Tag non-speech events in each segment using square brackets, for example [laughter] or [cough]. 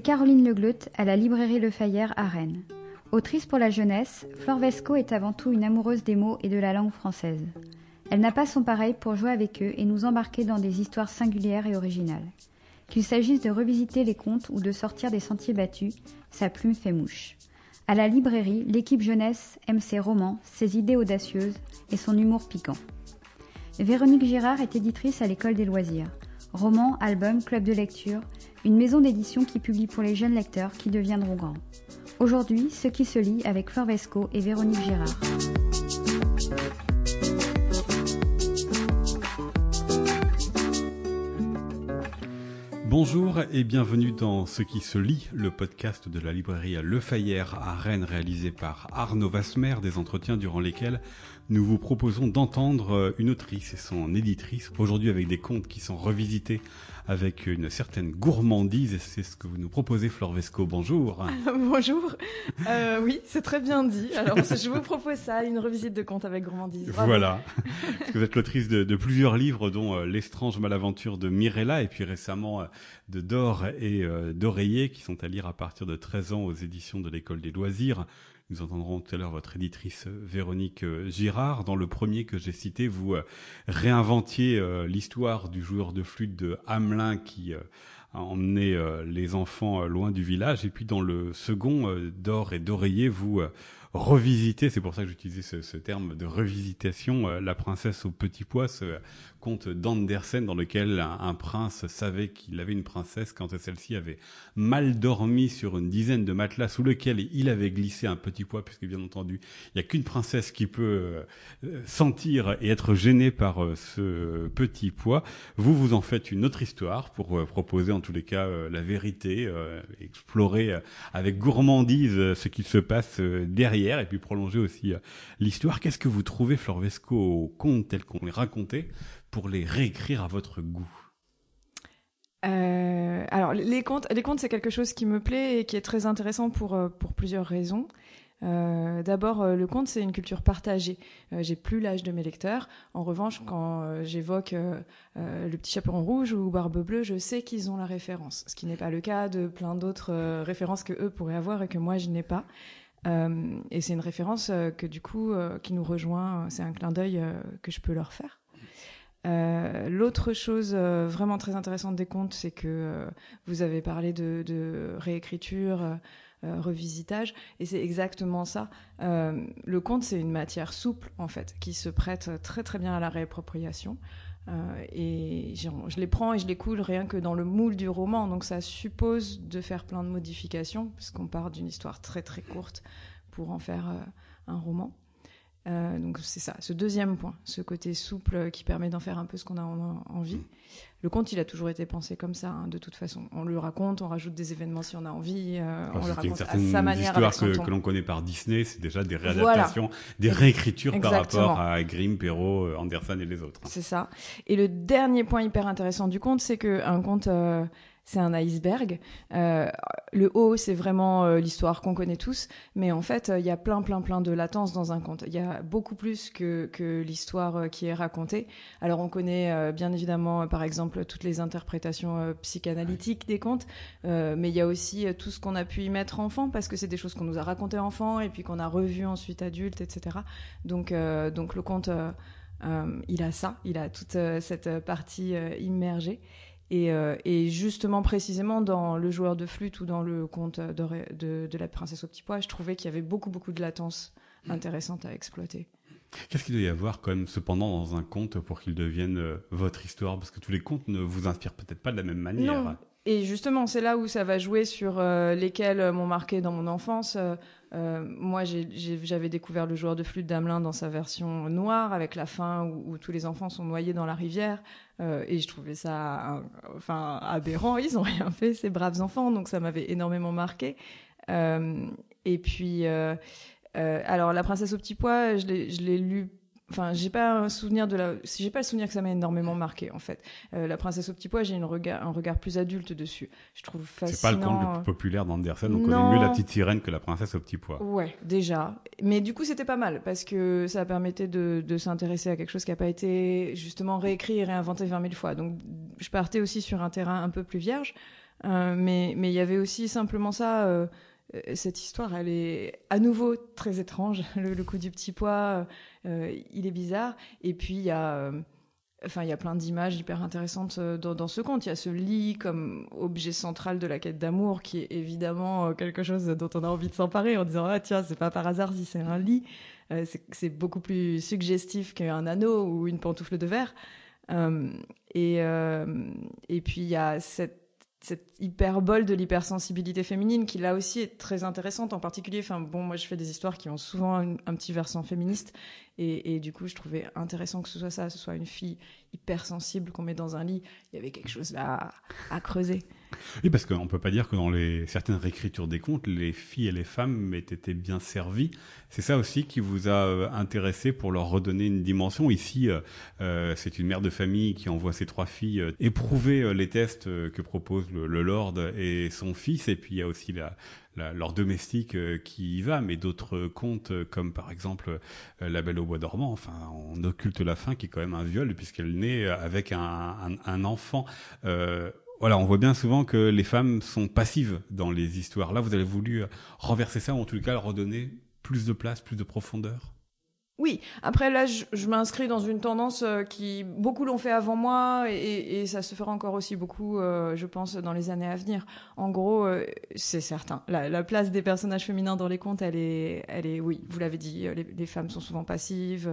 c'est Caroline Legleut à la librairie Le Fayère à Rennes. Autrice pour la jeunesse, Flore Vesco est avant tout une amoureuse des mots et de la langue française. Elle n'a pas son pareil pour jouer avec eux et nous embarquer dans des histoires singulières et originales. Qu'il s'agisse de revisiter les contes ou de sortir des sentiers battus, sa plume fait mouche. À la librairie, l'équipe jeunesse aime ses romans, ses idées audacieuses et son humour piquant. Véronique Girard est éditrice à l'école des loisirs. Romans, albums, club de lecture, une maison d'édition qui publie pour les jeunes lecteurs qui deviendront grands. Aujourd'hui, ce qui se lit avec Fleur Vesco et Véronique Girard. Bonjour et bienvenue dans Ce qui se lit, le podcast de la librairie Le Fayère à Rennes réalisé par Arnaud Vasmer, des entretiens durant lesquels nous vous proposons d'entendre une autrice et son éditrice, aujourd'hui avec des contes qui sont revisités avec une certaine gourmandise et c'est ce que vous nous proposez Flore Vesco. Bonjour. [laughs] Bonjour. Euh, oui, c'est très bien dit. Alors je vous propose ça, une revisite de contes avec gourmandise. Voilà. Parce que vous êtes l'autrice de, de, plusieurs livres dont euh, L'estrange malaventure de Mirella et puis récemment euh, de Dor et euh, d'Oreiller qui sont à lire à partir de 13 ans aux éditions de l'école des loisirs. Nous entendrons tout à l'heure votre éditrice euh, Véronique euh, Girard. Dans le premier que j'ai cité, vous euh, réinventiez l'histoire du joueur de flûte de Hamelin qui a emmené les enfants loin du village. Et puis dans le second, d'or et d'oreiller, vous revisitez, c'est pour ça que j'utilisais ce, terme de revisitation, La princesse au petit pois, conte d'Andersen dans lequel un, prince savait qu'il avait une princesse quand celle-ci avait mal dormi sur une dizaine de matelas sous lequel il avait glissé un petit pois, puisque bien entendu, il n'y a qu'une princesse qui peut euh, sentir et être gênée par euh, ce petit pois. Vous, vous en faites une autre histoire pour euh, proposer en tous les cas la vérité, explorer avec gourmandise ce qui se passe derrière et puis prolonger aussi l'histoire. Qu'est-ce que vous trouvez, Florvesco, au conte tel qu'on les racontait pour les réécrire à votre goût? Euh, alors les contes, les contes c'est quelque chose qui me plaît et qui est très intéressant pour euh, pour plusieurs raisons. Euh, D'abord, le conte c'est une culture partagée. Euh, j'ai plus l'âge de mes lecteurs. En revanche, quand j'évoque le petit chaperon rouge ou Barbe bleue, je sais qu'ils ont la référence. Ce qui n'est pas le cas de plein d'autres références que eux pourraient avoir et que moi je n'ai pas. et c'est une référence que du coup qui nous rejoint. C'est un clin d'œil que je peux leur faire. Euh, L'autre chose euh, vraiment très intéressante des contes, c'est que euh, vous avez parlé de, de réécriture, revisitage, et c'est exactement ça. Le conte, c'est une matière souple, en fait, qui se prête très très bien à la réappropriation. et je les prends et je les coule rien que dans le moule du roman, donc ça suppose de faire plein de modifications, puisqu'on part d'une histoire très très courte pour en faire un roman. Euh, donc c'est ça, ce deuxième point, ce côté souple qui permet d'en faire un peu ce qu'on a envie. Le conte, il a toujours été pensé comme ça, hein, de toute façon. On le raconte, on rajoute des événements si on a envie, euh, on le raconte à sa manière. Avec que, que l'on connaît par Disney, c'est déjà des réadaptations, voilà. des réécritures Exactement. par rapport à Grimm, Perrault, euh, Anderson et les autres. C'est ça. Et le dernier point hyper intéressant du conte, c'est qu'un conte... Euh, c'est un iceberg. Euh, le haut, c'est vraiment euh, l'histoire qu'on connaît tous, mais en fait, il y a plein, plein, plein de latence dans un conte. Il y a beaucoup plus que, que l'histoire euh, qui est racontée. Alors, on connaît bien évidemment, par exemple, toutes les interprétations psychanalytiques des contes, mais il y a aussi tout ce qu'on a pu y mettre enfant, parce que c'est des choses qu'on nous a racontées enfant et puis qu'on a revues ensuite adulte, etc. Donc, donc le conte, il a ça, il a toute cette partie immergée. Et, euh, et, justement, précisément, dans Le joueur de flûte ou dans le conte de, de, de la princesse au petit pois, je trouvais qu'il y avait beaucoup, beaucoup de latence intéressante à exploiter. Qu'est-ce qu'il doit y avoir quand même cependant dans un conte pour qu'il devienne euh, votre histoire? Parce que tous les contes ne vous inspirent peut-être pas de la même manière. Non. Et justement, c'est là où ça va jouer sur euh, lesquels m'ont marqué dans mon enfance. Euh, euh, moi, j'avais découvert le joueur de flûte d'Amelin dans sa version noire, avec la fin où, tous les enfants sont noyés dans la rivière. Euh, et je trouvais ça euh, enfin, aberrant. Ils ont rien fait, ces braves enfants. Donc ça m'avait énormément marqué. et puis, alors, La princesse au petit pois, je l'ai lu enfin j'ai pas un souvenir de la si j'ai pas le souvenir que ça m'a énormément marqué en fait. Euh, la princesse au petit pois j'ai une regard un regard plus adulte dessus. Je trouve fascinant c'est pas le conte le plus populaire d'Andersen on connaît mieux la petite sirène que la princesse au petit pois. Ouais déjà. Mais du coup c'était pas mal parce que ça permettait de, de s'intéresser à quelque chose qui a pas été justement réécrit et réinventé 20 000 fois. Donc je partais aussi sur un terrain un peu plus vierge mais mais il y avait aussi simplement ça. Cette histoire, elle est à nouveau très étrange. [laughs] Le, coup du petit pois, il est bizarre. Et puis il y a Enfin, il y a plein d'images hyper intéressantes euh, dans, ce conte. Il y a ce lit comme objet central de la quête d'amour, qui est évidemment euh, quelque chose dont on a envie de s'emparer en disant ah tiens c'est pas par hasard si c'est un lit. Euh, c'est beaucoup plus suggestif qu'un anneau ou une pantoufle de verre. et puis il y a cette cette hyperbole de l'hypersensibilité féminine qui là aussi est très intéressante en particulier enfin bon moi je fais des histoires qui ont souvent un petit versant féministe et, du coup, je trouvais intéressant que ce soit ça, ce soit une fille hypersensible qu'on met dans un lit. Il y avait quelque chose là à, creuser. Oui, parce qu'on ne peut pas dire que dans les, certaines réécritures des contes, les filles et les femmes aient été bien servies. C'est ça aussi qui vous a euh, intéressé pour leur redonner une dimension. Ici, euh, euh, c'est une mère de famille qui envoie ses trois filles éprouver les tests que propose le, le, Lord et son fils. Et puis il y a aussi la, leur domestique euh, qui y va, mais d'autres contes euh, comme par exemple euh, La Belle au Bois dormant, enfin on occulte la fin qui est quand même un viol puisqu'elle naît avec un, enfant. Voilà, on voit bien souvent que les femmes sont passives dans les histoires. Là, vous avez voulu renverser ça ou en tout cas leur redonner plus de place, plus de profondeur? Oui, après là, je, m'inscris dans une tendance euh, qui beaucoup l'ont fait avant moi et, ça se fera encore aussi beaucoup, euh, je pense, dans les années à venir. En gros, euh, c'est certain, la, place des personnages féminins dans les contes, elle est, elle est, oui, vous l'avez dit, les, femmes sont souvent passives.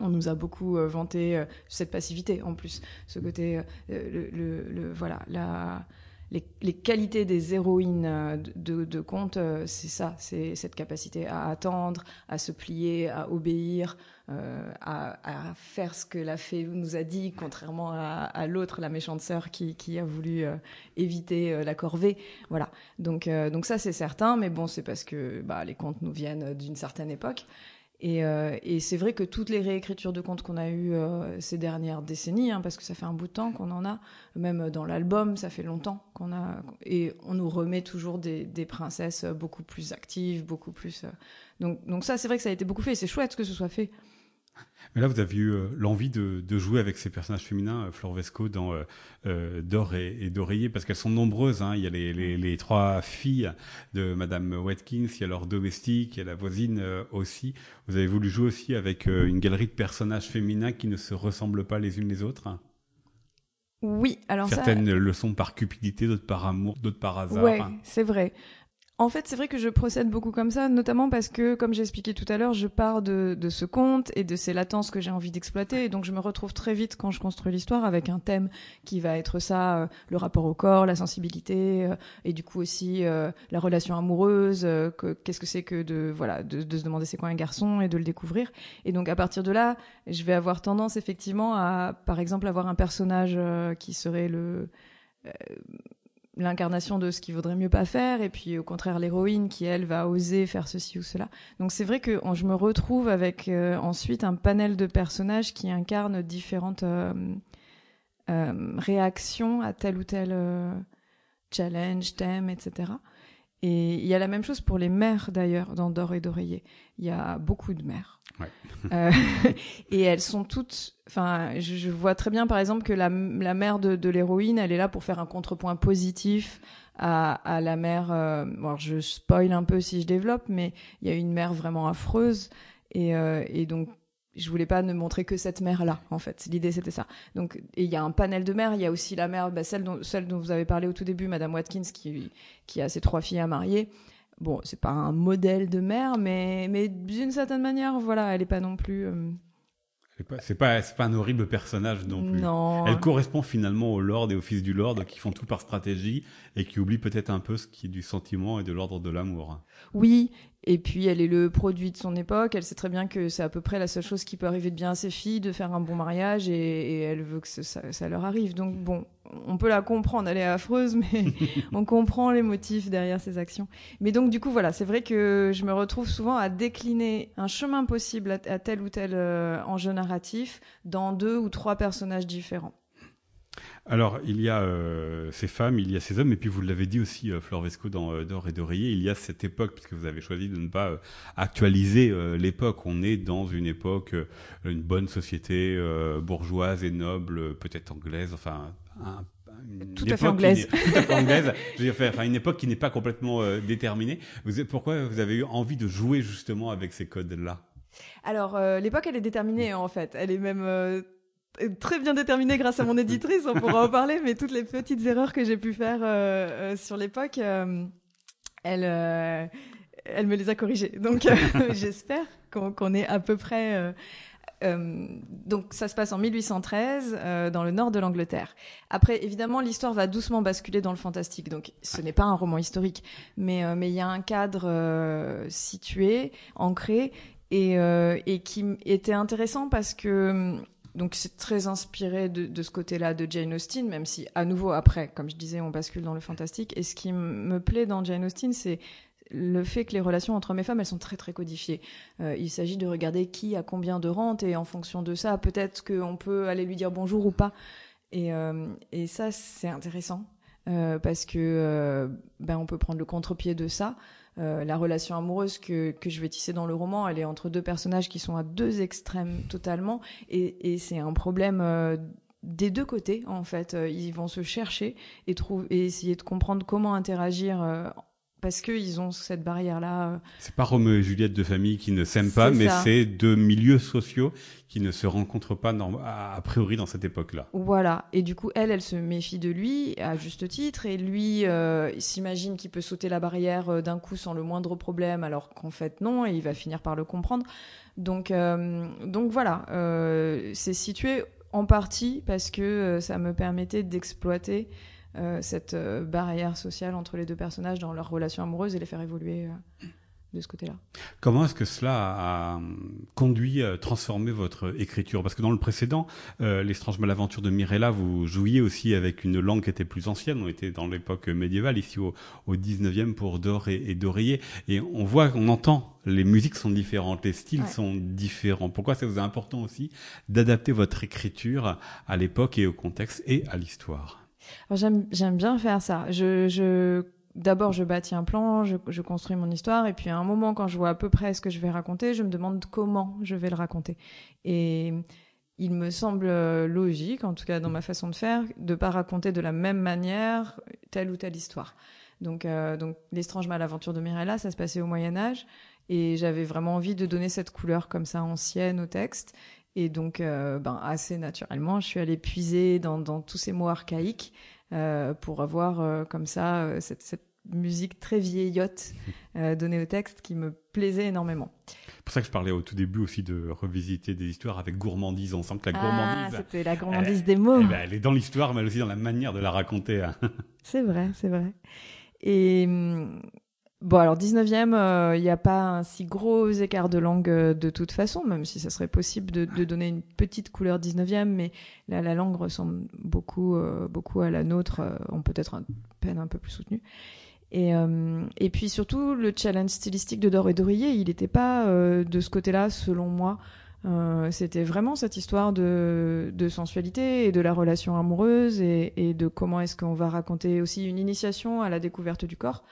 On nous a beaucoup vanté cette passivité en plus, ce côté, le, voilà, la les, qualités des héroïnes euh, de, de contes, euh, c'est ça, c'est cette capacité à attendre, à se plier, à obéir, euh, à, faire ce que la fée nous a dit, contrairement à, l'autre, la méchante sœur qui, a voulu éviter la corvée. Voilà. Donc, donc ça c'est certain, mais bon, c'est parce que bah, les contes nous viennent d'une certaine époque. Euh, et, c'est vrai que toutes les réécritures de contes qu'on a eues euh, ces dernières décennies, hein, parce que ça fait un bout de temps qu'on en a, même dans l'album, ça fait longtemps qu'on a, et on nous remet toujours des, princesses beaucoup plus actives, beaucoup plus. Euh, donc, donc ça, c'est vrai que ça a été beaucoup fait, et c'est chouette que ce soit fait. Mais là, vous avez eu euh, l'envie de, jouer avec ces personnages féminins, euh, Flore Vesco, dans euh, euh D'or et, d'Oreiller, parce qu'elles sont nombreuses. Hein. Il y a les, trois filles de Madame Watkins, il y a leur domestique, il y a la voisine aussi. Vous avez voulu jouer aussi avec une galerie de personnages féminins qui ne se ressemblent pas les unes les autres? Oui, alors Certaines le sont par cupidité, d'autres par amour, d'autres par hasard. Oui, c'est vrai. En fait, c'est vrai que je procède beaucoup comme ça, notamment parce que, comme j'ai expliqué tout à l'heure, je pars de, ce conte et de ces latences que j'ai envie d'exploiter. Et donc, je me retrouve très vite quand je construis l'histoire avec un thème qui va être ça, euh, le rapport au corps, la sensibilité, euh, et du coup aussi euh, la relation amoureuse. Qu'est-ce que c'est que de voilà de, de se demander c'est quoi un garçon et de le découvrir. Et donc, à partir de là, je vais avoir tendance effectivement à, par exemple, avoir un personnage qui serait le l'incarnation de ce qu'il vaudrait mieux pas faire, et puis au contraire l'héroïne qui elle va oser faire ceci ou cela. Donc c'est vrai que je me retrouve avec euh, ensuite un panel de personnages qui incarnent différentes euh, euh, réactions à tel ou tel challenge, thème, etc. Et il y a la même chose pour les mères d'ailleurs dans D'or et d'oreiller. Il y a beaucoup de mères. Euh, [laughs] et elles sont toutes. Enfin, je, vois très bien par exemple que la, la mère de, l'héroïne, elle est là pour faire un contrepoint positif à, à la mère. Euh, bon, je spoil un peu si je développe, mais il y a une mère vraiment affreuse. Et, euh, et donc je voulais pas ne montrer que cette mère-là, en fait. L'idée, c'était ça. Donc, il y a un panel de mères. Il y a aussi la mère, bah, celle, dont, celle dont vous avez parlé au tout début, Madame Watkins, qui, qui a ses trois filles à marier. Bon, c'est pas un modèle de mère, mais, mais d'une certaine manière, voilà, elle est pas non plus. Euh, c'est pas, pas, un horrible personnage non plus. Non. Elle correspond finalement au Lord et au Fils du Lord qui font tout par stratégie et qui oublient peut-être un peu ce qui est du sentiment et de l'ordre de l'amour. Oui, et puis elle est le produit de son époque. Elle sait très bien que c'est à peu près la seule chose qui peut arriver de bien à ses filles, de faire un bon mariage, et, elle veut que ça, leur arrive. Donc bon, on peut la comprendre. Elle est affreuse, mais [laughs] on comprend les motifs derrière ses actions. Mais donc du coup voilà, c'est vrai que je me retrouve souvent à décliner un chemin possible à, tel ou tel euh, enjeu narratif dans deux ou trois personnages différents. Alors, il y a euh, ces femmes, il y a ces hommes, et puis vous l'avez dit aussi, euh, Flore Vesco, dans euh, D'or et d'oreiller, il y a cette époque, puisque vous avez choisi de ne pas actualiser l'époque. On est dans une époque, une bonne société bourgeoise et noble, peut-être anglaise, enfin, une Tout à fait anglaise. tout à fait anglaise. Je veux dire, enfin, une époque qui n'est pas complètement euh, déterminée. Vous, pourquoi vous avez eu envie de jouer justement avec ces codes-là? Alors, euh, l'époque, elle est déterminée, en fait. Elle est même euh, très bien déterminée grâce à mon [laughs] éditrice, on pourra en parler, mais toutes les petites erreurs que j'ai pu faire euh, euh, sur l'époque, euh, elle, euh, elle me les a corrigées. Donc, [laughs] j'espère qu'on est à peu près... donc ça se passe en 1813 euh, dans le nord de l'Angleterre. Après, évidemment, l'histoire va doucement basculer dans le fantastique. Donc ce n'est pas un roman historique, mais euh, mais il y a un cadre euh, situé, ancré et, euh, et qui était intéressant parce que hum, donc c'est très inspiré de, de ce côté-là de Jane Austen, même si à nouveau après, comme je disais, on bascule dans le fantastique. Et ce qui me plaît dans Jane Austen, c'est le fait que les relations entre hommes et femmes, elles sont très très codifiées. Euh, il s'agit de regarder qui a combien de rentes et en fonction de ça, peut-être qu'on peut aller lui dire bonjour ou pas. Et, euh, et ça, c'est intéressant euh, parce que ben, on peut prendre le contre-pied de ça. Euh, la relation amoureuse que, que je vais tisser dans le roman, elle est entre deux personnages qui sont à deux extrêmes totalement, et, et c'est un problème euh, des deux côtés en fait. Euh, Ils vont se chercher et, et essayer de comprendre comment interagir parce qu'ils ont cette barrière-là. euh, C'est pas Roméo et Juliette de famille qui ne s'aiment pas, mais c'est deux milieux sociaux qui ne se rencontrent pas a priori dans cette époque-là. Voilà. Et du coup, elle, elle se méfie de lui, à juste titre. Et lui, euh, il s'imagine qu'il peut sauter la barrière euh, d'un coup sans le moindre problème, alors qu'en fait, non. Et il va finir par le comprendre. Donc, euh, donc voilà. Euh, c'est situé en partie parce que ça me permettait d'exploiter cette euh, barrière sociale entre les deux personnages dans leur relation amoureuse et les faire évoluer euh, de ce côté-là. Comment est-ce que cela a euh, conduit, euh, transformé votre écriture? Parce que dans le précédent, euh, L'Estrange Malaventure de Mirella, vous jouiez aussi avec une langue qui était plus ancienne. On était dans l'époque médiévale, ici au, au 19e pour Dor et, et d'Oreiller. Et on voit, on entend, les musiques sont différentes, les styles Ouais. sont différents. Pourquoi ça vous est important aussi d'adapter votre écriture à l'époque et au contexte et à l'histoire? J'aime bien faire ça. Je, je d'abord je bâtis un plan, je, je construis mon histoire, et puis à un moment quand je vois à peu près ce que je vais raconter, je me demande comment je vais le raconter. Et il me semble euh, logique, en tout cas dans ma façon de faire, de pas raconter de la même manière telle ou telle histoire. Donc, euh, donc l'étrange malaventure de Mirella, ça se passait au Moyen Âge, et j'avais vraiment envie de donner cette couleur comme ça ancienne au texte. Et donc, euh, ben, assez naturellement, je suis allée puiser dans, dans tous ces mots archaïques euh, pour avoir euh, comme ça cette, cette musique très vieillotte [laughs] donnée au texte qui me plaisait énormément. C'est pour ça que je parlais au tout début aussi de revisiter des histoires avec gourmandise. On sent que la Ah, gourmandise, c'était la gourmandise des mots. eh ben, elle est dans l'histoire, mais aussi dans la manière de la raconter. hein. C'est vrai, c'est vrai. Et hum, bon, alors 19e, il n'y a pas un si gros écart de langue euh, de toute façon, même si ça serait possible de, donner une petite couleur 19e, mais là, la langue ressemble beaucoup, euh, beaucoup à la nôtre, euh, on peut être peine un peu plus soutenu. Et, euh, et puis surtout, le challenge stylistique de Dor et d'Oreiller, il n'était pas euh, de ce côté-là, selon moi. Euh, C'était vraiment cette histoire de, sensualité et de la relation amoureuse et de comment est-ce qu'on va raconter aussi une initiation à la découverte du corps.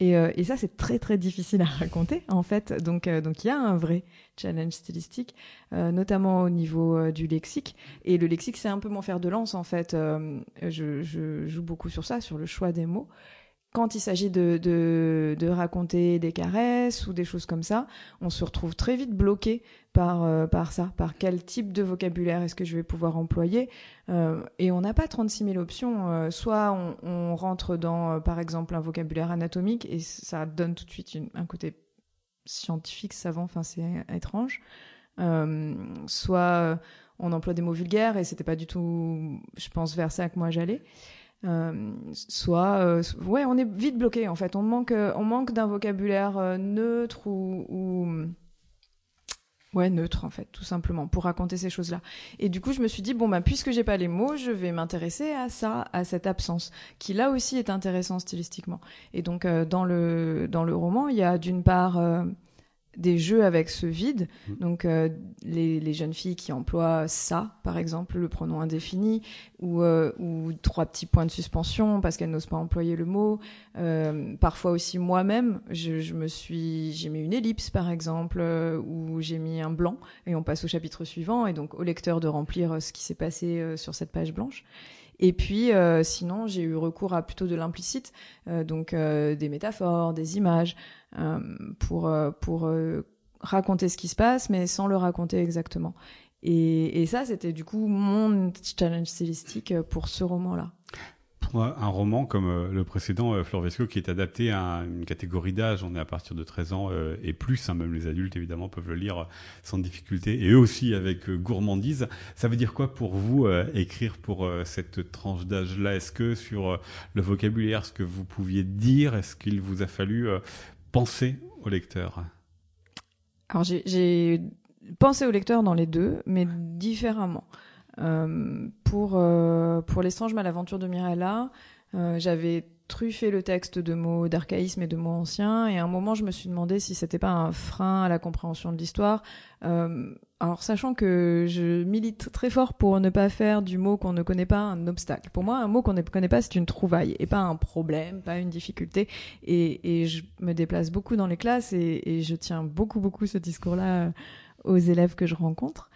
Et, euh, et ça, c'est très très difficile à raconter en fait. Donc euh, donc il y a un vrai challenge stylistique, euh, notamment au niveau euh, du lexique. Et le lexique, c'est un peu mon fer de lance en fait. Euh, je, je joue beaucoup sur ça, sur le choix des mots quand il s'agit de, de, de, raconter des caresses ou des choses comme ça, on se retrouve très vite bloqué par, euh, par ça, par quel type de vocabulaire est-ce que je vais pouvoir employer. Euh, et on n'a pas 36 000 options. Euh, soit on, on, rentre dans, par exemple, un vocabulaire anatomique et ça donne tout de suite une, un côté scientifique, savant, enfin c'est étrange. Soit on emploie des mots vulgaires et c'était pas du tout, je pense, vers ça que moi j'allais. Euh, soit euh, ouais on est vite bloqué en fait. On manque on manque d'un vocabulaire euh, neutre ou, ou, ouais neutre en fait tout simplement pour raconter ces choses là et du coup je me suis dit bon bah puisque j'ai pas les mots je vais m'intéresser à ça à cette absence qui là aussi est intéressant stylistiquement. Et donc euh, dans le dans le roman il y a d'une part euh, des jeux avec ce vide. Donc euh, les, les, jeunes filles qui emploient ça, par exemple, le pronom indéfini, ou, euh, ou trois petits points de suspension parce qu'elles n'osent pas employer le mot. Euh, parfois aussi moi-même, je, je, me suis, j'ai mis une ellipse par exemple, ou j'ai mis un blanc, et on passe au chapitre suivant, et donc au lecteur de remplir ce qui s'est passé sur cette page blanche. Et puis, sinon, j'ai eu recours à plutôt de l'implicite, donc des métaphores, des images, pour pour raconter ce qui se passe, mais sans le raconter exactement. Et, et ça, c'était du coup mon challenge stylistique pour ce roman-là. Pour un roman comme euh, le précédent, euh, Floresco, qui est adapté à une catégorie d'âge, on est à partir de 13 ans euh, et plus, hein, même les adultes évidemment peuvent le lire sans difficulté, et eux aussi avec gourmandise. Ça veut dire quoi pour vous écrire pour cette tranche d'âge-là? Est-ce que sur le vocabulaire, ce que vous pouviez dire, est-ce qu'il vous a fallu penser au lecteur Alors j'ai pensé au lecteur dans les deux, mais différemment. Euh, pour, euh, pour L'étrange malaventure de Mirella, euh, j'avais truffé le texte de mots d'archaïsme et de mots anciens, et à un moment, je me suis demandé si c'était pas un frein à la compréhension de l'histoire. Alors, sachant que je milite très fort pour ne pas faire du mot qu'on ne connaît pas un obstacle. Pour moi, un mot qu'on ne connaît pas, c'est une trouvaille, et pas un problème, pas une difficulté. Et, et je me déplace beaucoup dans les classes, et, et je tiens beaucoup, beaucoup ce discours-là aux élèves que je rencontre.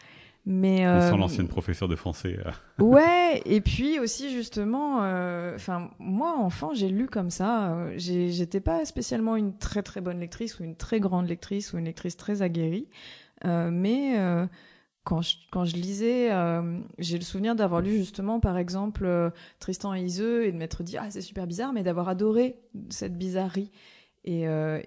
Mais euh, sans l'ancienne professeure de français. Euh. ouais, et puis aussi justement, euh, enfin moi enfant j'ai lu comme ça. Euh, j'étais pas spécialement une très très bonne lectrice ou une très grande lectrice ou une lectrice très aguerrie, mais quand je, quand je lisais, j'ai le souvenir d'avoir lu justement, par exemple, Tristan et Iseux et de m'être dit ah c'est super bizarre, mais d'avoir adoré cette bizarrerie. Et, euh,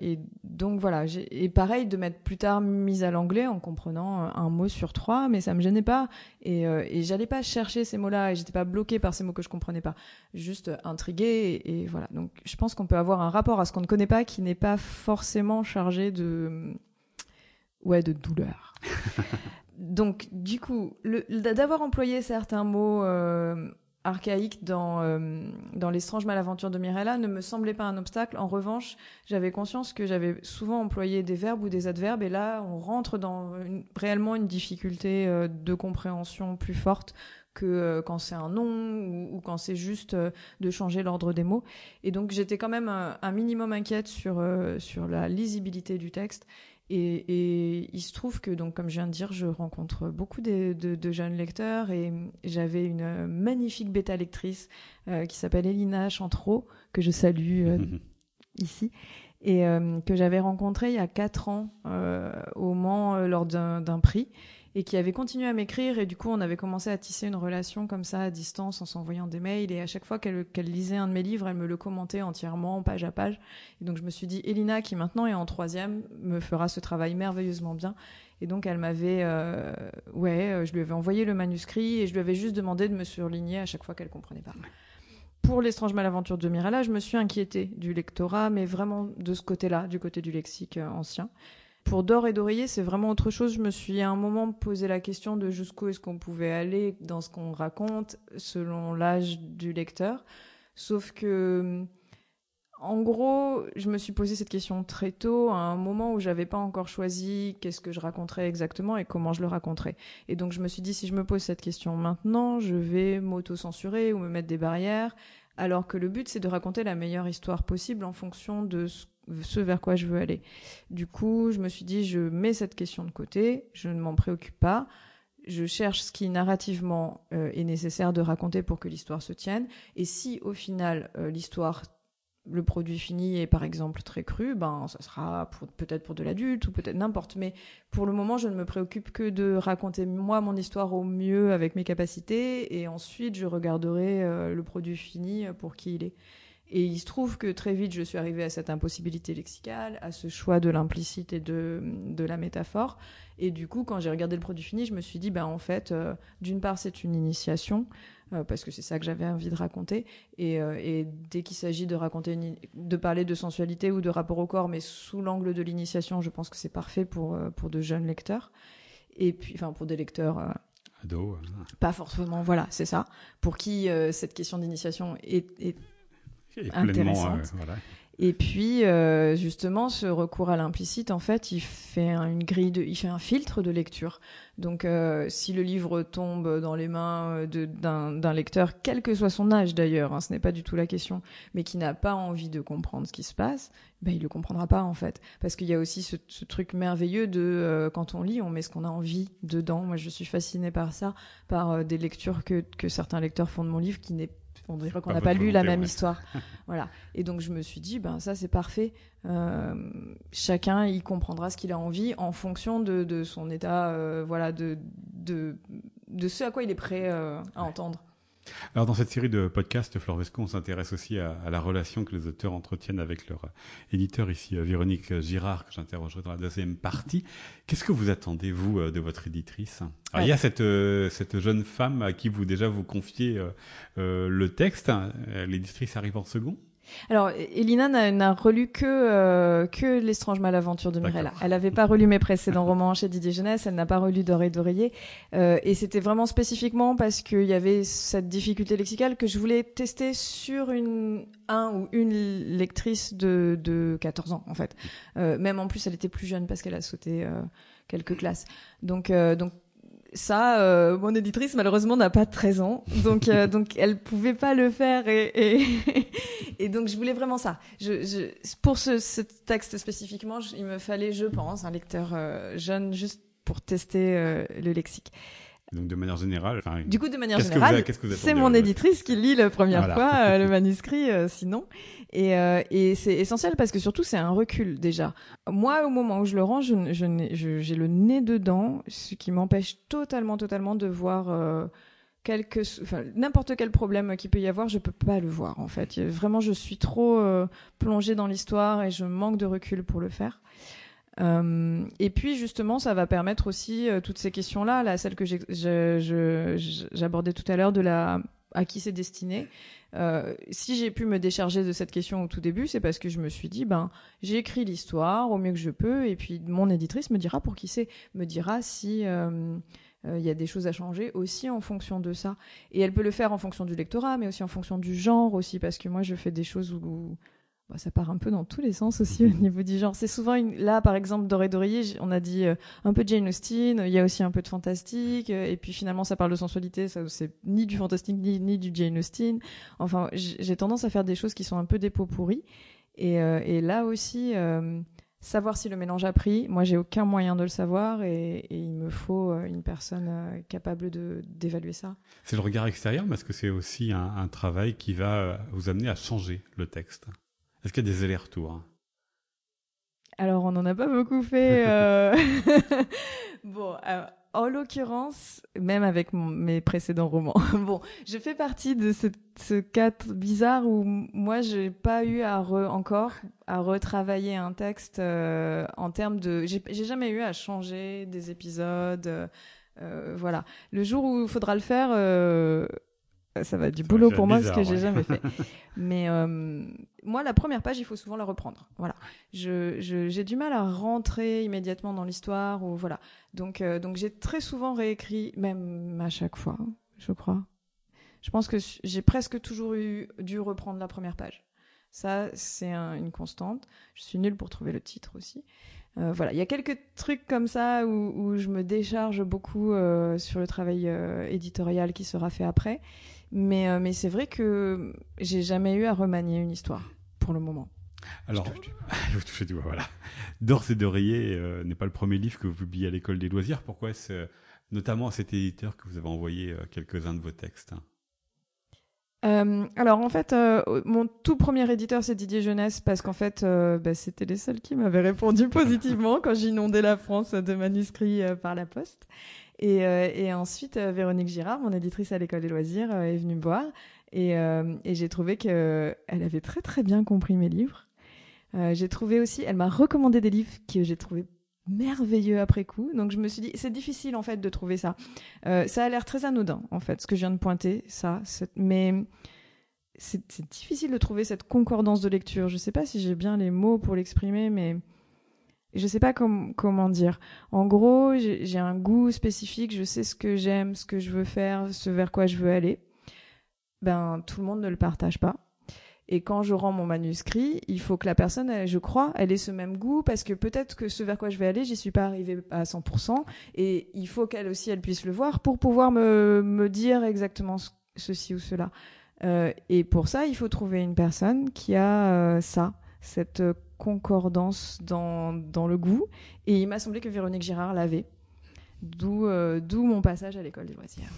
donc voilà, et pareil de mettre plus tard mise à l'anglais en comprenant euh, un mot sur trois, mais ça me gênait pas et, euh, et j'allais pas chercher ces mots-là et j'étais pas bloquée par ces mots que je comprenais pas, juste intriguée et voilà. Donc je pense qu'on peut avoir un rapport à ce qu'on ne connaît pas qui n'est pas forcément chargé de ouais de douleur. [laughs] donc du coup, d'avoir employé certains mots euh, archaïque dans, euh, dans l'étrange malaventure de Mirella ne me semblait pas un obstacle. En revanche, j'avais conscience que j'avais souvent employé des verbes ou des adverbes, et là, on rentre dans réellement une difficulté euh, de compréhension plus forte que euh, quand c'est un nom ou, quand c'est juste de changer l'ordre des mots. Et donc, j'étais quand même un, minimum inquiète sur, sur la lisibilité du texte. Et, et, il se trouve que, donc, comme je viens de dire, je rencontre beaucoup de, de, de jeunes lecteurs et j'avais une magnifique bêta lectrice euh, qui s'appelle Elina Chantreau, que je salue euh, [laughs] ici, et euh, que j'avais rencontrée il y a quatre ans au Mans lors d'un prix et qui avait continué à m'écrire et du coup on avait commencé à tisser une relation comme ça à distance en s'envoyant des mails et à chaque fois qu'elle lisait un de mes livres elle me le commentait entièrement page à page. Et donc je me suis dit Elina qui maintenant est en troisième me fera ce travail merveilleusement bien. Et donc elle m'avait euh, ouais euh, je lui avais envoyé le manuscrit et je lui avais juste demandé de me surligner à chaque fois qu'elle comprenait pas. Pour l'étrange malaventure de Mirella, je me suis inquiétée du lectorat, mais vraiment de ce côté-là, du côté du lexique euh, ancien. Pour D'or et d'oreiller, c'est vraiment autre chose. Je me suis à un moment posé la question de jusqu'où est-ce qu'on pouvait aller dans ce qu'on raconte selon l'âge du lecteur. Sauf que, en gros, je me suis posé cette question très tôt, à un moment où j'avais pas encore choisi qu'est-ce que je raconterais exactement et comment je le raconterais. Et donc je me suis dit, si je me pose cette question maintenant, je vais m'auto-censurer ou me mettre des barrières, alors que le but c'est de raconter la meilleure histoire possible en fonction de ce ce vers quoi je veux aller. Du coup, je me suis dit, je mets cette question de côté, je ne m'en préoccupe pas, je cherche ce qui narrativement euh, est nécessaire de raconter pour que l'histoire se tienne, et si au final euh, l'histoire le produit fini est par exemple très cru, ben ça sera peut-être pour de l'adulte ou peut-être n'importe. Mais pour le moment, je ne me préoccupe que de raconter moi mon histoire au mieux avec mes capacités et ensuite je regarderai euh, le produit fini pour qui il est. Et il se trouve que très vite, je suis arrivée à cette impossibilité lexicale, à ce choix de l'implicite et de, de la métaphore. Et du coup, quand j'ai regardé le produit fini, je me suis dit, ben en fait, euh, d'une part, c'est une initiation, euh, parce que c'est ça que j'avais envie de raconter. Et, euh, et dès qu'il s'agit de raconter, de parler de sensualité ou de rapport au corps, mais sous l'angle de l'initiation, je pense que c'est parfait pour, pour de jeunes lecteurs. Et puis, enfin, pour des lecteurs Ados. Pas forcément, voilà, c'est ça. Pour qui cette question d'initiation est, est intéressante. Et puis, euh, justement, ce recours à l'implicite, en fait, il fait une grille, de, il fait un filtre de lecture. Donc, euh, si le livre tombe dans les mains d'un lecteur, quel que soit son âge d'ailleurs, hein, ce n'est pas du tout la question, mais qui n'a pas envie de comprendre ce qui se passe, ben, il le comprendra pas en fait. Parce qu'il y a aussi ce, ce truc merveilleux de euh, quand on lit, on met ce qu'on a envie dedans. Moi, je suis fascinée par ça, par euh, des lectures que, que certains lecteurs font de mon livre qui n'est on dirait qu'on n'a pas lu la même histoire. [laughs] voilà. Et donc je me suis dit, ben ça c'est parfait. Euh, chacun y comprendra ce qu'il a envie en fonction de, de son état, euh, voilà, de, de, de ce à quoi il est prêt euh, à entendre. Alors dans cette série de podcasts, Flore Vesco, on s'intéresse aussi à, la relation que les auteurs entretiennent avec leur éditeur, ici Véronique Girard, que j'interrogerai dans la deuxième partie. Qu'est-ce que vous attendez, vous, de votre éditrice? Il y a cette, cette jeune femme à qui vous déjà vous confiez le texte. L'éditrice arrive en second? Alors, Elina n'a relu que euh, que L'Estrange Malaventure de Mirella. Elle n'avait pas relu mes précédents [laughs] romans chez Didier Jeunesse, elle n'a pas relu Doré d'Oreiller. Euh, et c'était vraiment spécifiquement parce qu'il y avait cette difficulté lexicale que je voulais tester sur une un ou une lectrice de, de 14 ans, en fait. Euh, même en plus, elle était plus jeune parce qu'elle a sauté euh, quelques classes. Donc, euh, donc ça, euh, mon éditrice malheureusement n'a pas 13 ans, donc euh, [laughs] donc elle pouvait pas le faire et et, [laughs] et donc je voulais vraiment ça. Je, je pour ce, ce, texte spécifiquement, il me fallait, je pense, un lecteur euh, jeune juste pour tester euh, le lexique. Donc de manière générale. Du coup, de manière générale, c'est mon éditrice qui lit la première fois euh, le [laughs] manuscrit, euh, sinon. Et, euh, et c'est essentiel parce que surtout c'est un recul déjà. Moi, au moment où je le rends, j'ai je, je, le nez dedans, ce qui m'empêche totalement, totalement de voir enfin, n'importe quel problème qu'il peut y avoir, je peux pas le voir en fait. Vraiment, je suis trop plongée dans l'histoire et je manque de recul pour le faire. Euh, et puis justement, ça va permettre aussi euh, toutes ces questions-là, là, celle que j'abordais tout à l'heure de la à qui c'est destiné. Euh, si j'ai pu me décharger de cette question au tout début, c'est parce que je me suis dit, ben, j'ai écrit l'histoire au mieux que je peux, et puis mon éditrice me dira pour qui c'est, me dira si il y a des choses à changer aussi en fonction de ça. Et elle peut le faire en fonction du lectorat, mais aussi en fonction du genre aussi, parce que moi je fais des choses où, bah, ça part un peu dans tous les sens aussi au mhm. niveau du genre. C'est souvent une... là, par exemple, Doré Dorier, on a dit euh, un peu de Jane Austen, il y a aussi un peu de fantastique, euh, et puis finalement ça parle de sensualité, ça c'est ni du fantastique ni, ni du Jane Austen. Enfin, j'ai tendance à faire des choses qui sont un peu des pots pourris. Et, euh, et là aussi, savoir si le mélange a pris, moi j'ai aucun moyen de le savoir, et, et il me faut une personne capable d'évaluer ça. C'est le regard extérieur, est-ce que c'est aussi un, un travail qui va vous amener à changer le texte? Est-ce qu'il y a des allers-retours Alors, on n'en a pas beaucoup fait. Euh... [laughs] bon, euh, en l'occurrence, même avec mes précédents romans, [laughs] bon, je fais partie de ce, ce cas bizarre où moi, j'ai pas eu à encore à retravailler un texte euh, en termes de. J'ai jamais eu à changer des épisodes. Euh, voilà. Le jour où il faudra le faire, euh, ça va être du boulot pour moi, ce que j'ai jamais fait. [laughs] Mais euh, moi, la première page, il faut souvent la reprendre. Voilà. Je, j'ai du mal à rentrer immédiatement dans l'histoire ou voilà. Donc, euh, donc j'ai très souvent réécrit, même à chaque fois, je crois. Je pense que j'ai presque toujours eu dû reprendre la première page. Ça, c'est une constante. Je suis nulle pour trouver le titre aussi. Euh, voilà, il y a quelques trucs comme ça où, où je me décharge beaucoup sur le travail éditorial qui sera fait après. Mais, euh, mais c'est vrai que j'ai jamais eu à remanier une histoire pour le moment. Alors, vous touchez du voilà. D'ores et d'oreiller euh, n'est pas le premier livre que vous publiez à l'école des loisirs. Pourquoi est-ce euh, notamment à cet éditeur que vous avez envoyé euh, quelques-uns de vos textes euh, alors en fait, euh, mon tout premier éditeur c'est Didier Jeunesse parce qu'en fait bah, c'était les seuls qui m'avaient répondu [laughs] positivement quand j'inondais la France de manuscrits par la poste. Et, euh, et ensuite, euh, Véronique Girard, mon éditrice à l'école des loisirs, euh, est venue me voir. Et, j'ai trouvé qu'elle avait très très bien compris mes livres. j'ai trouvé aussi, elle m'a recommandé des livres que j'ai trouvé merveilleux après coup. Donc je me suis dit, c'est difficile en fait de trouver ça. Ça a l'air très anodin en fait, ce que je viens de pointer, ça. Mais c'est difficile de trouver cette concordance de lecture. Je sais pas si j'ai bien les mots pour l'exprimer, mais je sais pas comment dire. En gros, j'ai un goût spécifique, je sais ce que j'aime, ce que je veux faire, ce vers quoi je veux aller. Ben, tout le monde ne le partage pas. Et quand je rends mon manuscrit, il faut que la personne, je crois, elle ait ce même goût parce que peut-être que ce vers quoi je vais aller, j'y suis pas arrivée à 100%. Et il faut qu'elle aussi, elle puisse le voir pour pouvoir me, me dire exactement ceci ou cela. Euh, et pour ça, il faut trouver une personne qui a euh, ça, cette concordance dans, dans le goût. Et il m'a semblé que Véronique Girard l'avait. D'où euh, d'où mon passage à l'école des loisirs.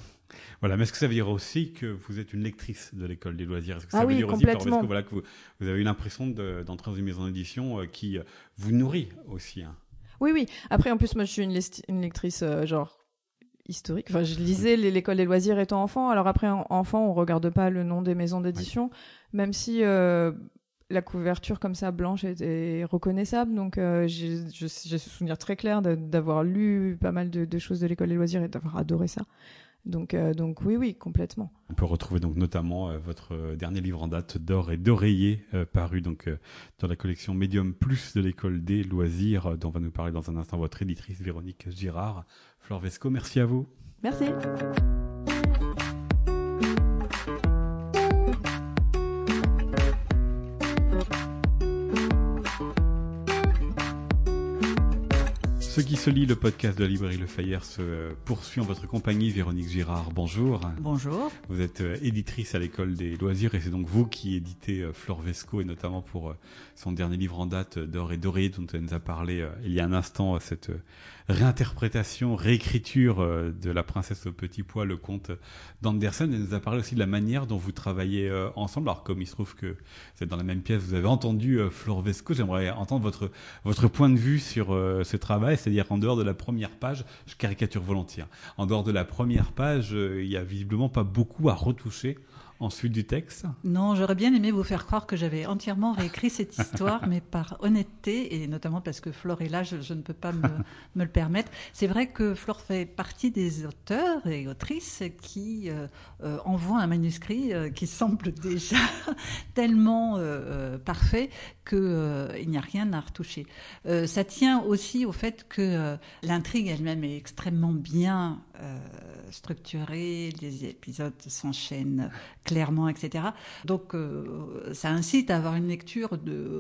Voilà, mais est-ce que ça veut dire aussi que vous êtes une lectrice de l'école des loisirs? Est-ce que ça ah veut oui, dire aussi que, voilà, que vous, vous, avez eu l'impression d'entrer dans une maison d'édition qui vous nourrit aussi hein? Oui, oui. Après, en plus, moi, je suis une, une lectrice genre historique. Enfin, je lisais l'école des loisirs étant enfant. Alors après, enfant, on regarde pas le nom des maisons d'édition, même si euh, la couverture comme ça blanche était reconnaissable. Donc euh, j'ai ce souvenir très clair d'avoir lu pas mal de, choses de l'école des loisirs et d'avoir adoré ça. Donc, euh, donc oui, oui, complètement. On peut retrouver donc notamment votre dernier livre en date d'or et d'oreiller paru donc dans la collection Medium Plus de l'école des loisirs dont va nous parler dans un instant votre éditrice Véronique Girard. Flore Vesco, merci à vous. Merci. Se lit, le podcast de la librairie Le Fayère se poursuit en votre compagnie. Véronique Girard, bonjour. Bonjour. Vous êtes euh, éditrice à l'école des loisirs et c'est donc vous qui éditez euh, Flore Vesco et notamment pour euh, son dernier livre en date d'or et doré dont elle nous a parlé il y a un instant, cette réinterprétation, réécriture euh, de La princesse au petit pois, le conte d'Andersen. Elle nous a parlé aussi de la manière dont vous travaillez euh, ensemble. Alors comme il se trouve que vous êtes dans la même pièce, vous avez entendu euh, Flore Vesco. J'aimerais entendre votre, votre point de vue sur ce travail, c'est-à-dire en dehors de la première page, je caricature volontiers, hein. en dehors de la première page, il y a visiblement pas beaucoup à retoucher ensuite du texte Non, j'aurais bien aimé vous faire croire que j'avais entièrement réécrit cette histoire, mais par honnêteté, et notamment parce que Flore est là, je, ne peux pas me, le permettre. C'est vrai que Flore fait partie des auteurs et autrices qui euh, euh, envoient un manuscrit euh, qui semble déjà [laughs] tellement parfait qu'il n'y a rien à retoucher. ça tient aussi au fait que l'intrigue elle-même est extrêmement bien structurée, les épisodes s'enchaînent clairement, etc. Donc euh, ça incite à avoir une lecture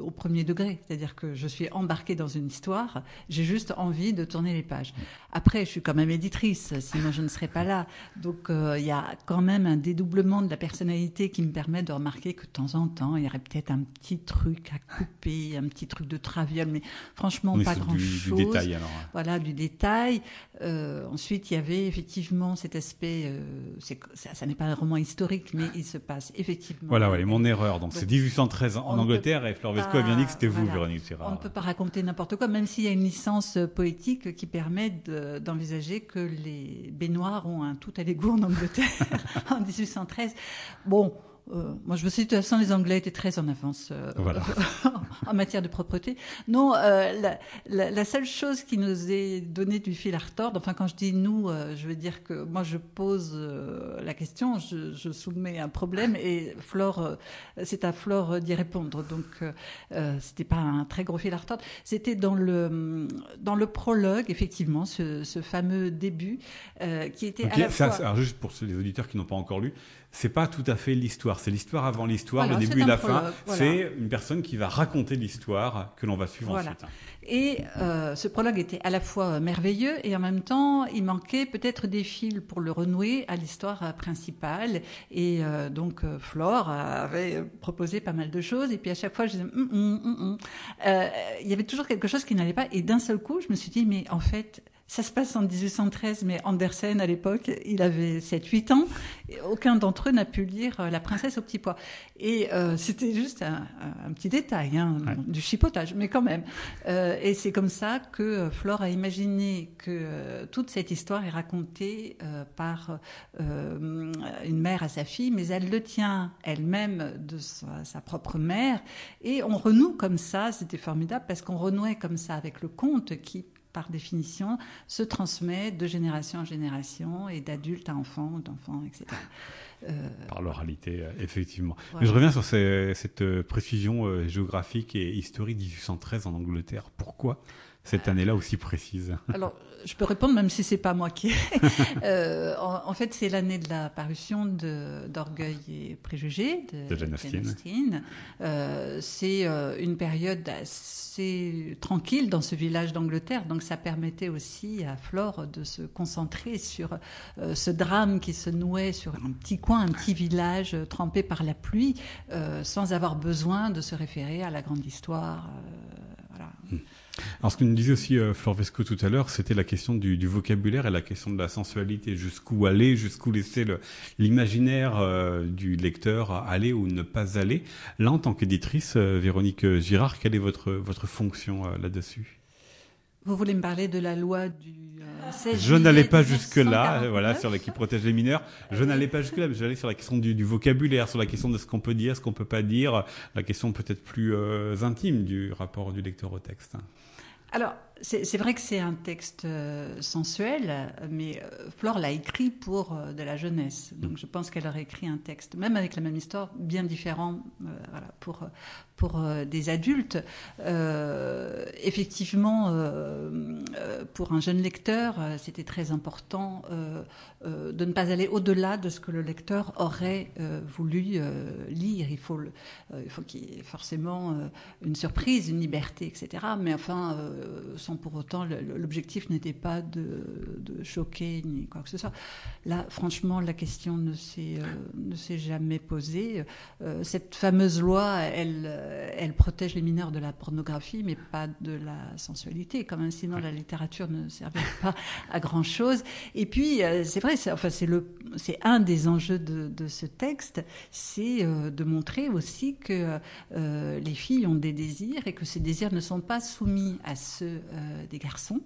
au premier degré, c'est-à-dire que je suis embarquée dans une histoire, j'ai juste envie de tourner les pages. Après, je suis quand même éditrice, sinon je ne serais pas là. Donc euh, il y a quand même un dédoublement de la personnalité qui me permet de remarquer que de temps en temps, il y aurait peut-être un petit truc à couper, un petit truc de traviole, mais franchement pas grand-chose. Du, détail alors. Voilà, du détail. Euh, ensuite, il y avait effectivement cet aspect, ça, ça n'est pas un roman historique, mais il se passe effectivement. Voilà, ouais, mon erreur. Donc, c'est 1813 en Angleterre et Flore Vesco a bien dit que c'était vous, Véronique Girard. On ne peut pas raconter n'importe quoi, même s'il y a une licence poétique qui permet d'envisager que les baignoires ont un tout à l'égout en Angleterre [laughs] en 1813. Bon, euh, moi, je me suis de toute façon, les Anglais étaient très en avance euh, [laughs] en matière de propreté. Non, euh, la, la, la, seule chose qui nous est donnée du fil à retordre, enfin, quand je dis nous, euh, je veux dire que moi, je pose euh, la question, je, je, soumets un problème et Flore, c'est à Flore d'y répondre. Donc, c'était pas un très gros fil à retordre. C'était dans le dans le prologue, effectivement, ce, ce fameux début qui était okay, à la fois. Alors, juste pour les auditeurs qui n'ont pas encore lu, c'est pas tout à fait l'histoire. C'est l'histoire avant l'histoire, le début et la fin. Voilà. C'est une personne qui va raconter l'histoire que l'on va suivre voilà. ensuite. Et euh, ce prologue était à la fois merveilleux et en même temps, il manquait peut-être des fils pour le renouer à l'histoire principale. Et euh, donc, euh, Flore avait proposé pas mal de choses. Et puis à chaque fois, je disais, hum, hum, euh, il y avait toujours quelque chose qui n'allait pas. Et d'un seul coup, je me suis dit, mais en fait, ça se passe en 1813, mais Andersen, à l'époque, il avait 7-8 ans. Et aucun d'entre eux n'a pu lire La princesse au petit pois. Et euh, c'était juste un, un, petit détail, hein, ouais. du chipotage, mais quand même. Euh, et c'est comme ça que Flore a imaginé que euh, toute cette histoire est racontée euh, par euh, une mère à sa fille, mais elle le tient elle-même de sa, sa, propre mère. Et on renoue comme ça, c'était formidable, parce qu'on renouait comme ça avec le conte qui par définition, se transmet de génération en génération et d'adulte à enfant, d'enfant, etc. Euh... Par l'oralité, effectivement. Voilà. Mais je reviens sur ces, cette précision euh, géographique et historique 1813 en Angleterre. Pourquoi? Cette année-là aussi précise Alors, je peux répondre même si c'est pas moi qui. [laughs] euh, en, en, fait, c'est l'année de la parution d'Orgueil et Préjugés de, de Jane Austen. Euh, c'est euh, une période assez tranquille dans ce village d'Angleterre, donc ça permettait aussi à Flore de se concentrer sur ce drame qui se nouait sur un petit coin, un petit village trempé par la pluie, sans avoir besoin de se référer à la grande histoire. voilà. Hmm. Alors, ce que nous disait aussi euh, Flor Vesco tout à l'heure, c'était la question du, du, vocabulaire et la question de la sensualité. Jusqu'où aller, jusqu'où laisser l'imaginaire euh, du lecteur aller ou ne pas aller. Là, en tant qu'éditrice, euh, Véronique Girard, quelle est votre, votre fonction euh, là-dessus? Vous voulez me parler de la loi du euh, 16 Je n'allais pas jusque-là, voilà, sur la qui protège les mineurs. Je n'allais pas jusque-là, mais j'allais sur la question du, du, vocabulaire, sur la question de ce qu'on peut dire, ce qu'on peut pas dire, la question peut-être plus euh, intime du rapport du lecteur au texte. Alors, c'est vrai que c'est un texte euh, sensuel, mais euh, Flore l'a écrit pour euh, de la jeunesse. Donc je pense qu'elle aurait écrit un texte, même avec la même histoire, bien différent euh, voilà, pour, pour des adultes. effectivement, pour un jeune lecteur, c'était très important de ne pas aller au-delà de ce que le lecteur aurait voulu lire. Il faut, il faut qu'il y ait forcément une surprise, une liberté, etc. Mais enfin pour autant, l'objectif n'était pas de, choquer ni quoi que ce soit. Là, franchement, la question ne s'est euh, jamais posée. Euh, cette fameuse loi, elle, elle protège les mineurs de la pornographie, mais pas de la sensualité. Quand même, sinon la littérature ne servait pas à grand chose. Et puis, euh, c'est vrai, enfin, c'est le, c'est un des enjeux de, de ce texte, c'est euh, de montrer aussi que euh, les filles ont des désirs et que ces désirs ne sont pas soumis à ceux euh, des garçons.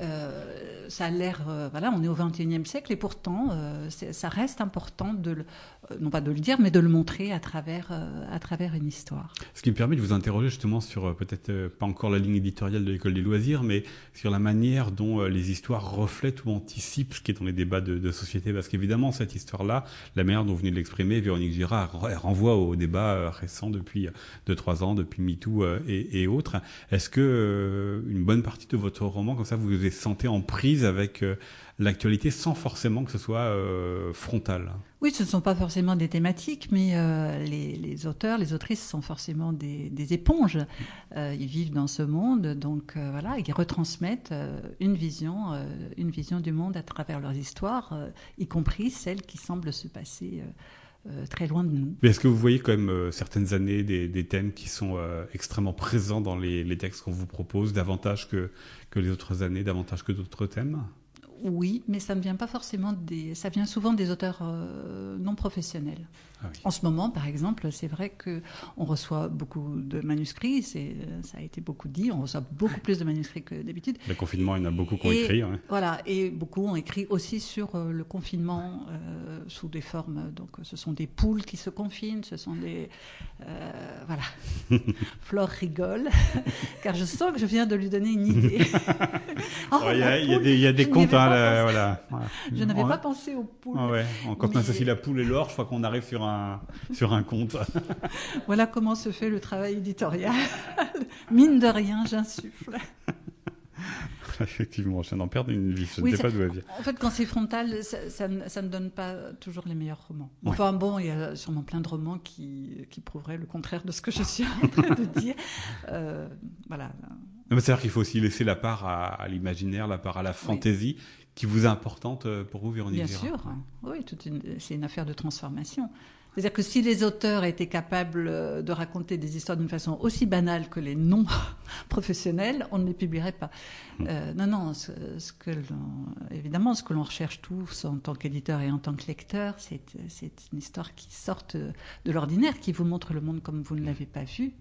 Euh, ça a l'air, euh, voilà, on est au XXIe siècle et pourtant, euh, ça reste important de, euh, non pas de le dire, mais de le montrer à travers, euh, à travers une histoire. Ce qui me permet de vous interroger justement sur euh, peut-être pas encore la ligne éditoriale de l'école des loisirs, mais sur la manière dont les histoires reflètent ou anticipent ce qui est dans les débats de, de société, parce qu'évidemment cette histoire-là, la manière dont vous venez de l'exprimer, Véronique Girard, elle renvoie au débat récent depuis 2-3 ans, depuis MeToo et, et autres. Est-ce que une bonne partie de votre roman, comme ça, vous vous sentez en prise avec euh, l'actualité sans forcément que ce soit euh, frontal Oui, ce ne sont pas forcément des thématiques, mais euh, les, les, auteurs, les autrices sont forcément des, des éponges. Euh, ils vivent dans ce monde, donc voilà, ils retransmettent une vision, une vision du monde à travers leurs histoires, y compris celles qui semblent se passer. Euh, très loin de nous. Mais est-ce que vous voyez quand même euh, certaines années des, des, thèmes qui sont euh, extrêmement présents dans les, les textes qu'on vous propose, davantage que, que les autres années, davantage que d'autres thèmes? Oui, mais ça ne vient pas forcément des. Ça vient souvent des auteurs euh, non professionnels. Ah oui. En ce moment, par exemple, c'est vrai que on reçoit beaucoup de manuscrits. C'est, ça a été beaucoup dit. On reçoit beaucoup plus de manuscrits que d'habitude. Le confinement, il y en a beaucoup qui ont écrit. Ouais. Voilà, et beaucoup ont écrit aussi sur euh, le confinement euh, sous des formes. Donc, ce sont des poules qui se confinent. Ce sont des. Euh, voilà. [laughs] Flore rigole, [laughs] car je sens que je viens de lui donner une idée. [laughs] oh, il, y a, y des, il y a des comptes. Hein, voilà. Je n'avais pas pensé aux poules. Ah ouais. Quand mais... on associe la poule et l'or, je crois qu'on arrive sur un, sur un compte. [laughs] voilà comment se fait le travail éditorial. [laughs] Mine de rien, j'insuffle. [laughs] Effectivement, je n'en perds une vie, je oui, ne sais pas d'où elle vient. En fait, quand c'est frontal, ça, ça, ça, ne donne pas toujours les meilleurs romans. Enfin ouais. bon, il y a sûrement plein de romans qui, qui prouveraient le contraire de ce que je suis en train de dire. Euh, voilà. C'est-à-dire qu'il faut aussi laisser la part à, à l'imaginaire, la part à la fantaisie, oui. qui vous est importante euh, pour vous, Véronique Bien Gérard. sûr, oui, c'est une affaire de transformation. C'est-à-dire que si les auteurs étaient capables euh, de raconter des histoires d'une façon aussi banale que les non-professionnels, [laughs] on ne les publierait pas. Mmh. Euh, non, non, ce, ce que évidemment, ce que l'on recherche tous en tant qu'éditeur et en tant que lecteur, c'est une histoire qui sorte de l'ordinaire, qui vous montre le monde comme vous ne l'avez pas vu.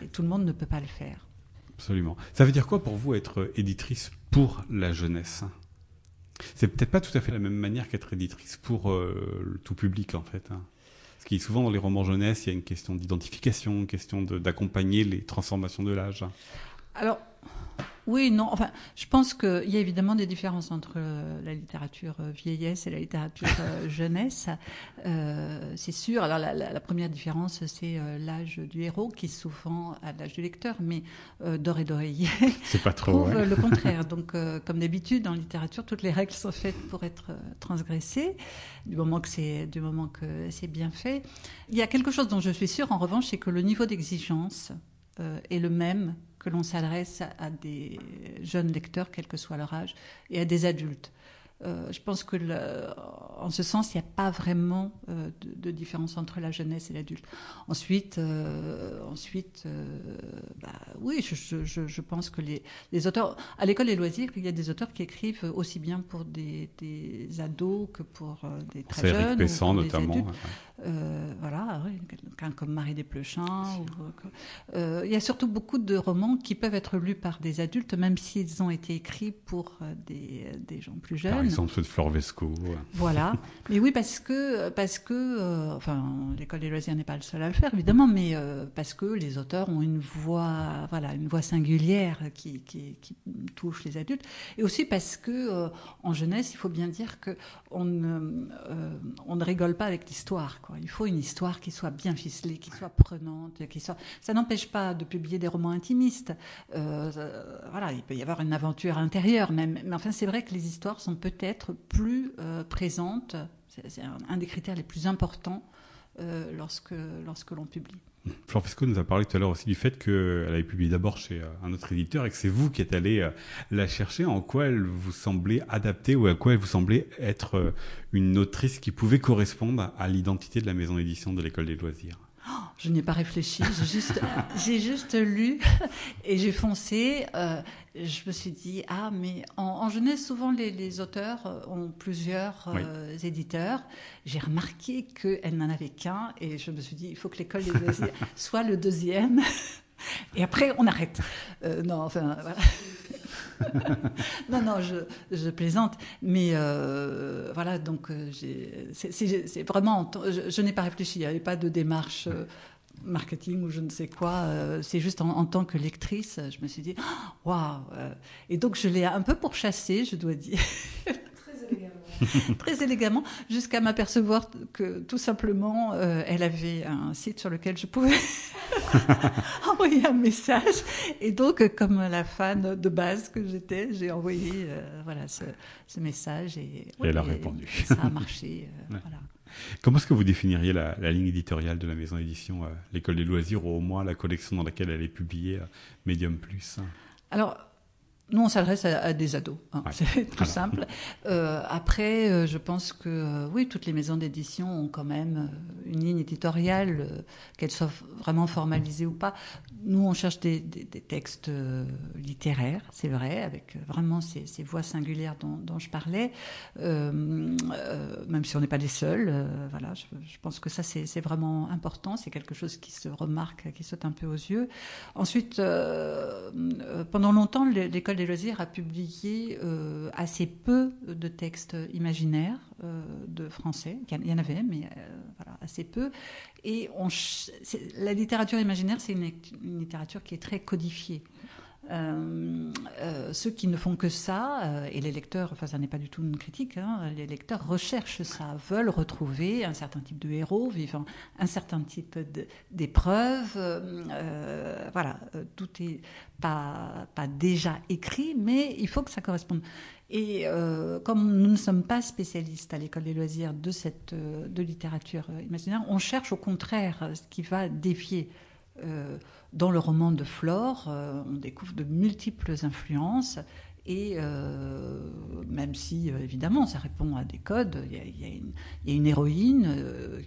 Et tout le monde ne peut pas le faire. Absolument. Ça veut dire quoi pour vous être éditrice pour la jeunesse? C'est peut-être pas tout à fait la même manière qu'être éditrice pour euh, le tout public en fait. Hein. Parce qu'il souvent dans les romans jeunesse, il y a une question d'identification, une question d'accompagner les transformations de l'âge. Oui, non. Enfin, je pense qu'il y a évidemment des différences entre euh, la littérature euh, vieillesse et la littérature euh, [laughs] jeunesse. c'est sûr. Alors, la, première différence, c'est l'âge du héros, qui souvent à l'âge du lecteur, mais Doré d'oreiller c'est pas trop le contraire. [laughs] Donc, comme d'habitude, en littérature, toutes les règles sont faites pour être transgressées, du moment que c'est du moment que c'est bien fait. Il y a quelque chose dont je suis sûre, en revanche, c'est que le niveau d'exigence est le même que l'on s'adresse à, des jeunes lecteurs, quel que soit leur âge, et à des adultes. Euh, je pense que, en ce sens, il n'y a pas vraiment euh, de, différence entre la jeunesse et l'adulte. Ensuite, euh, ensuite, bah, oui, je, je, pense que les, les auteurs, à l'école des loisirs, il y a des auteurs qui écrivent aussi bien pour des, des ados que pour des très jeunes. Pessan, notamment. Euh, voilà, quelqu'un comme Marie Desplechin. Il y a surtout beaucoup de romans qui peuvent être lus par des adultes, même s'ils ont été écrits pour des, des, gens plus jeunes. Exemple, de Flore Vesco. Voilà. mais oui, parce que, parce que enfin, l'école des loisirs n'est pas le seul à le faire, évidemment, mais parce que les auteurs ont une voix, voilà, une voix singulière qui, qui, touche les adultes. Et aussi parce que, en jeunesse, il faut bien dire qu'on on, on ne rigole pas avec l'histoire. Il faut une histoire qui soit bien ficelée, qui soit prenante, qui soit. Ça n'empêche pas de publier des romans intimistes. Euh, voilà, il peut y avoir une aventure intérieure même. Mais enfin, c'est vrai que les histoires sont peut-être plus euh, présentes. C'est un, des critères les plus importants euh, lorsque lorsque l'on publie. Flore Fesco nous a parlé tout à l'heure aussi du fait qu'elle avait publié d'abord chez euh, un autre éditeur et que c'est vous qui êtes allé euh, la chercher. En quoi elle vous semblait adaptée ou à quoi elle vous semblait être euh, une autrice qui pouvait correspondre à l'identité de la maison d'édition de l'école des loisirs? Je n'ai pas réfléchi, j'ai juste, [laughs] j'ai juste lu et j'ai foncé je me suis dit, ah, mais en, jeunesse, souvent les, auteurs euh, ont plusieurs euh, éditeurs. J'ai remarqué qu'elle n'en avait qu'un et je me suis dit, il faut que l'école [laughs] soit le deuxième. Et après, on arrête. Euh, non, enfin, voilà. [laughs] non, non, je, plaisante. Mais voilà, donc, c'est vraiment. Je, n'ai pas réfléchi, il n'y avait pas de démarche marketing ou je ne sais quoi. Euh, c'est juste en, tant que lectrice, je me suis dit, waouh euh. Et donc je l'ai un peu pourchassée, je dois dire. [laughs] [laughs] Très élégamment. Jusqu'à m'apercevoir que tout simplement, euh, elle avait un site sur lequel je pouvais [laughs] envoyer un message. Et donc, comme la fan de base que j'étais, j'ai envoyé voilà, ce, message et, elle a répondu. ça a [laughs] marché. voilà. Comment est-ce que vous définiriez la, ligne éditoriale de la maison d'édition, euh, l'école des loisirs, ou au moins la collection dans laquelle elle est publiée, euh, Medium Plus? Alors, nous, on s'adresse à, des ados. Hein. C'est [laughs] tout simple. Euh, après, euh, je pense que euh, oui, toutes les maisons d'édition ont quand même une ligne éditoriale, qu'elle soit vraiment formalisée ou pas. Nous, on cherche des, textes littéraires, c'est vrai, avec vraiment ces, voix singulières dont, je parlais, même si on n'est pas les seuls. voilà, je, je, pense que ça, c'est vraiment important. C'est quelque chose qui se remarque, qui saute un peu aux yeux. Ensuite, pendant longtemps, l'école des loisirs a publié euh, assez peu de textes imaginaires euh, de français. Il y en avait, mais euh, assez peu. Et la littérature imaginaire, c'est une, littérature qui est très codifiée. Euh, euh, ceux qui ne font que ça, euh, et les lecteurs, enfin ça n'est pas du tout une critique, hein, les lecteurs recherchent ça, veulent retrouver un certain type de héros vivant un certain type d'épreuves. voilà, tout est pas, pas déjà écrit, mais il faut que ça corresponde. Et comme nous ne sommes pas spécialistes à l'école des loisirs de cette de littérature imaginaire, on cherche au contraire ce qui va défier dans le roman de Flore, euh, on découvre de multiples influences et euh, même si, euh, évidemment, ça répond à des codes, il y a, une, héroïne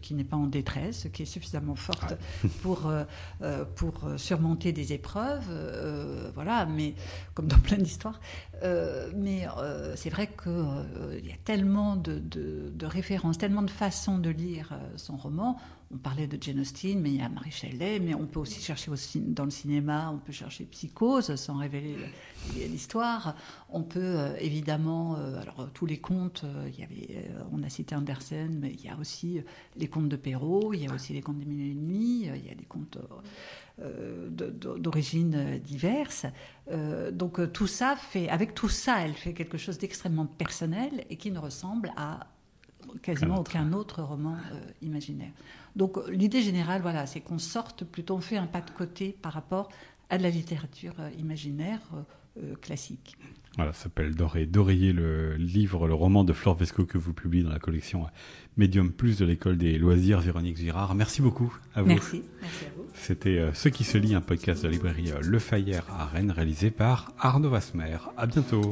qui n'est pas en détresse, qui est suffisamment forte [laughs] pour, pour surmonter des épreuves, voilà, mais comme dans plein d'histoires. Mais c'est vrai qu'il y a tellement de, de, références, tellement de façons de lire son roman on parlait de Jane Austen, mais il y a Marie Shelley, mais on peut aussi chercher dans le cinéma, on peut chercher Psychose sans révéler l'histoire. On peut euh, évidemment, euh, alors tous les contes, euh, il y avait, on a cité Andersen, mais il y a aussi les contes de Perrault, il y a aussi les contes des mille et nuits, il y a des contes d'origines diverses. donc tout ça fait, avec tout ça, elle fait quelque chose d'extrêmement personnel et qui ne ressemble à quasiment aucun autre roman imaginaire. Donc l'idée générale, voilà, c'est qu'on sorte plutôt, on fait un pas de côté par rapport à de la littérature imaginaire classique. Voilà, ça s'appelle Doré. D'Oreiller, le livre, le roman de Flore Vesco que vous publiez dans la collection Medium Plus de l'école des loisirs, Véronique Girard. Merci beaucoup à vous. Merci, merci à vous. C'était euh, Ce qui se lit, un podcast de la librairie euh, Le Fayère à Rennes, réalisé par Arnaud Vasmer. À bientôt.